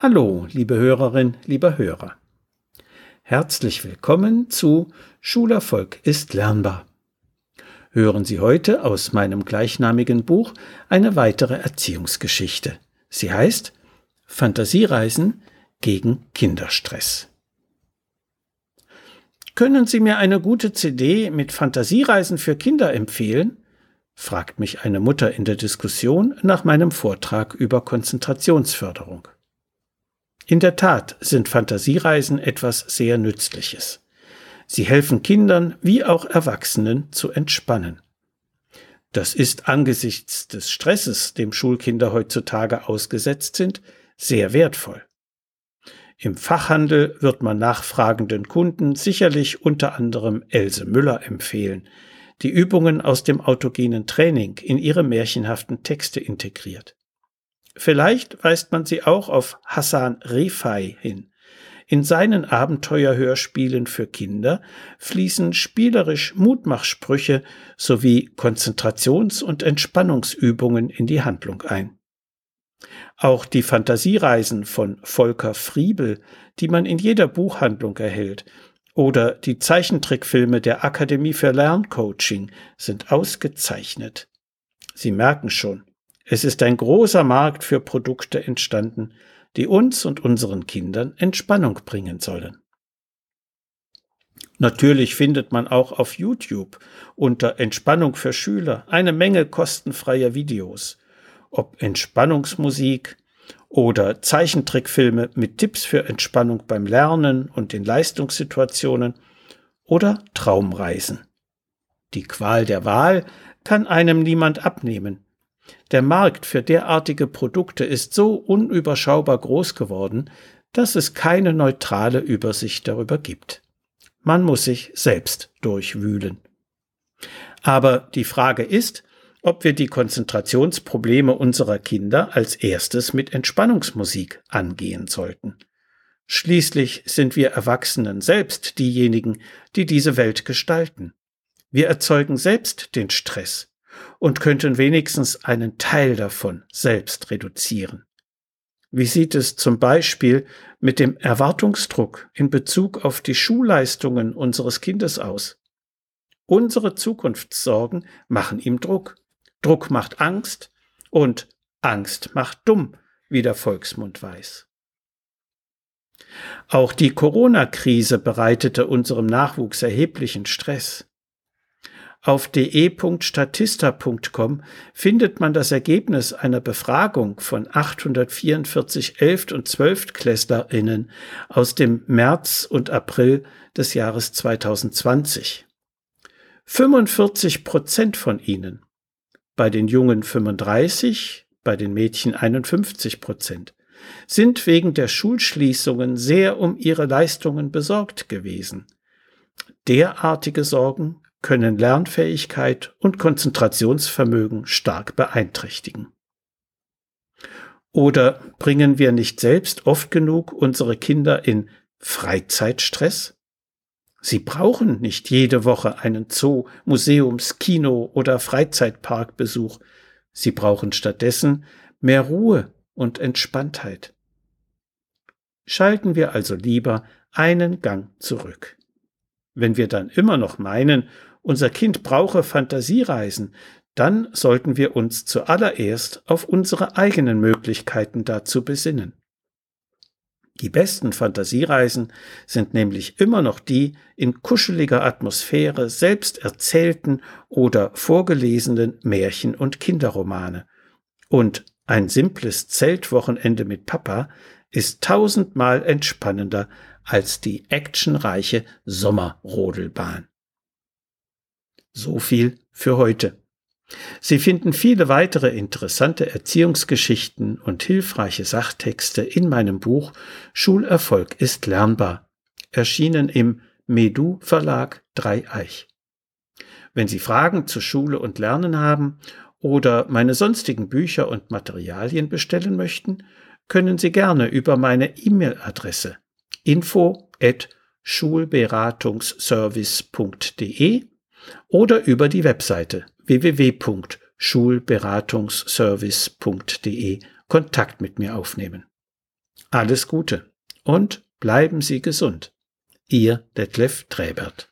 Hallo, liebe Hörerin, lieber Hörer. Herzlich willkommen zu Schulerfolg ist lernbar. Hören Sie heute aus meinem gleichnamigen Buch eine weitere Erziehungsgeschichte. Sie heißt Fantasiereisen gegen Kinderstress. Können Sie mir eine gute CD mit Fantasiereisen für Kinder empfehlen? fragt mich eine Mutter in der Diskussion nach meinem Vortrag über Konzentrationsförderung. In der Tat sind Fantasiereisen etwas sehr Nützliches. Sie helfen Kindern wie auch Erwachsenen zu entspannen. Das ist angesichts des Stresses, dem Schulkinder heutzutage ausgesetzt sind, sehr wertvoll. Im Fachhandel wird man nachfragenden Kunden sicherlich unter anderem Else Müller empfehlen, die Übungen aus dem autogenen Training in ihre märchenhaften Texte integriert. Vielleicht weist man sie auch auf Hassan Refai hin. In seinen Abenteuerhörspielen für Kinder fließen spielerisch Mutmachsprüche sowie Konzentrations- und Entspannungsübungen in die Handlung ein. Auch die Fantasiereisen von Volker Friebel, die man in jeder Buchhandlung erhält, oder die Zeichentrickfilme der Akademie für Lerncoaching sind ausgezeichnet. Sie merken schon, es ist ein großer Markt für Produkte entstanden, die uns und unseren Kindern Entspannung bringen sollen. Natürlich findet man auch auf YouTube unter Entspannung für Schüler eine Menge kostenfreier Videos, ob Entspannungsmusik oder Zeichentrickfilme mit Tipps für Entspannung beim Lernen und in Leistungssituationen oder Traumreisen. Die Qual der Wahl kann einem niemand abnehmen, der Markt für derartige Produkte ist so unüberschaubar groß geworden, dass es keine neutrale Übersicht darüber gibt. Man muss sich selbst durchwühlen. Aber die Frage ist, ob wir die Konzentrationsprobleme unserer Kinder als erstes mit Entspannungsmusik angehen sollten. Schließlich sind wir Erwachsenen selbst diejenigen, die diese Welt gestalten. Wir erzeugen selbst den Stress und könnten wenigstens einen Teil davon selbst reduzieren. Wie sieht es zum Beispiel mit dem Erwartungsdruck in Bezug auf die Schulleistungen unseres Kindes aus? Unsere Zukunftssorgen machen ihm Druck. Druck macht Angst und Angst macht dumm, wie der Volksmund weiß. Auch die Corona-Krise bereitete unserem Nachwuchs erheblichen Stress. Auf de.statista.com findet man das Ergebnis einer Befragung von 844 11. und 12. Klässlerinnen aus dem März und April des Jahres 2020. 45 Prozent von ihnen, bei den Jungen 35, bei den Mädchen 51 Prozent, sind wegen der Schulschließungen sehr um ihre Leistungen besorgt gewesen. Derartige Sorgen können Lernfähigkeit und Konzentrationsvermögen stark beeinträchtigen. Oder bringen wir nicht selbst oft genug unsere Kinder in Freizeitstress? Sie brauchen nicht jede Woche einen Zoo, Museums, Kino oder Freizeitparkbesuch. Sie brauchen stattdessen mehr Ruhe und Entspanntheit. Schalten wir also lieber einen Gang zurück. Wenn wir dann immer noch meinen, unser Kind brauche Fantasiereisen, dann sollten wir uns zuallererst auf unsere eigenen Möglichkeiten dazu besinnen. Die besten Fantasiereisen sind nämlich immer noch die in kuscheliger Atmosphäre selbst erzählten oder vorgelesenen Märchen und Kinderromane. Und ein simples Zeltwochenende mit Papa ist tausendmal entspannender als die actionreiche Sommerrodelbahn. So viel für heute. Sie finden viele weitere interessante Erziehungsgeschichten und hilfreiche Sachtexte in meinem Buch Schulerfolg ist lernbar, erschienen im Medu Verlag Dreieich. Wenn Sie Fragen zu Schule und Lernen haben oder meine sonstigen Bücher und Materialien bestellen möchten, können Sie gerne über meine E-Mail-Adresse info at schulberatungsservice.de oder über die Webseite www.schulberatungsservice.de Kontakt mit mir aufnehmen. Alles Gute und bleiben Sie gesund. Ihr Detlef Träbert.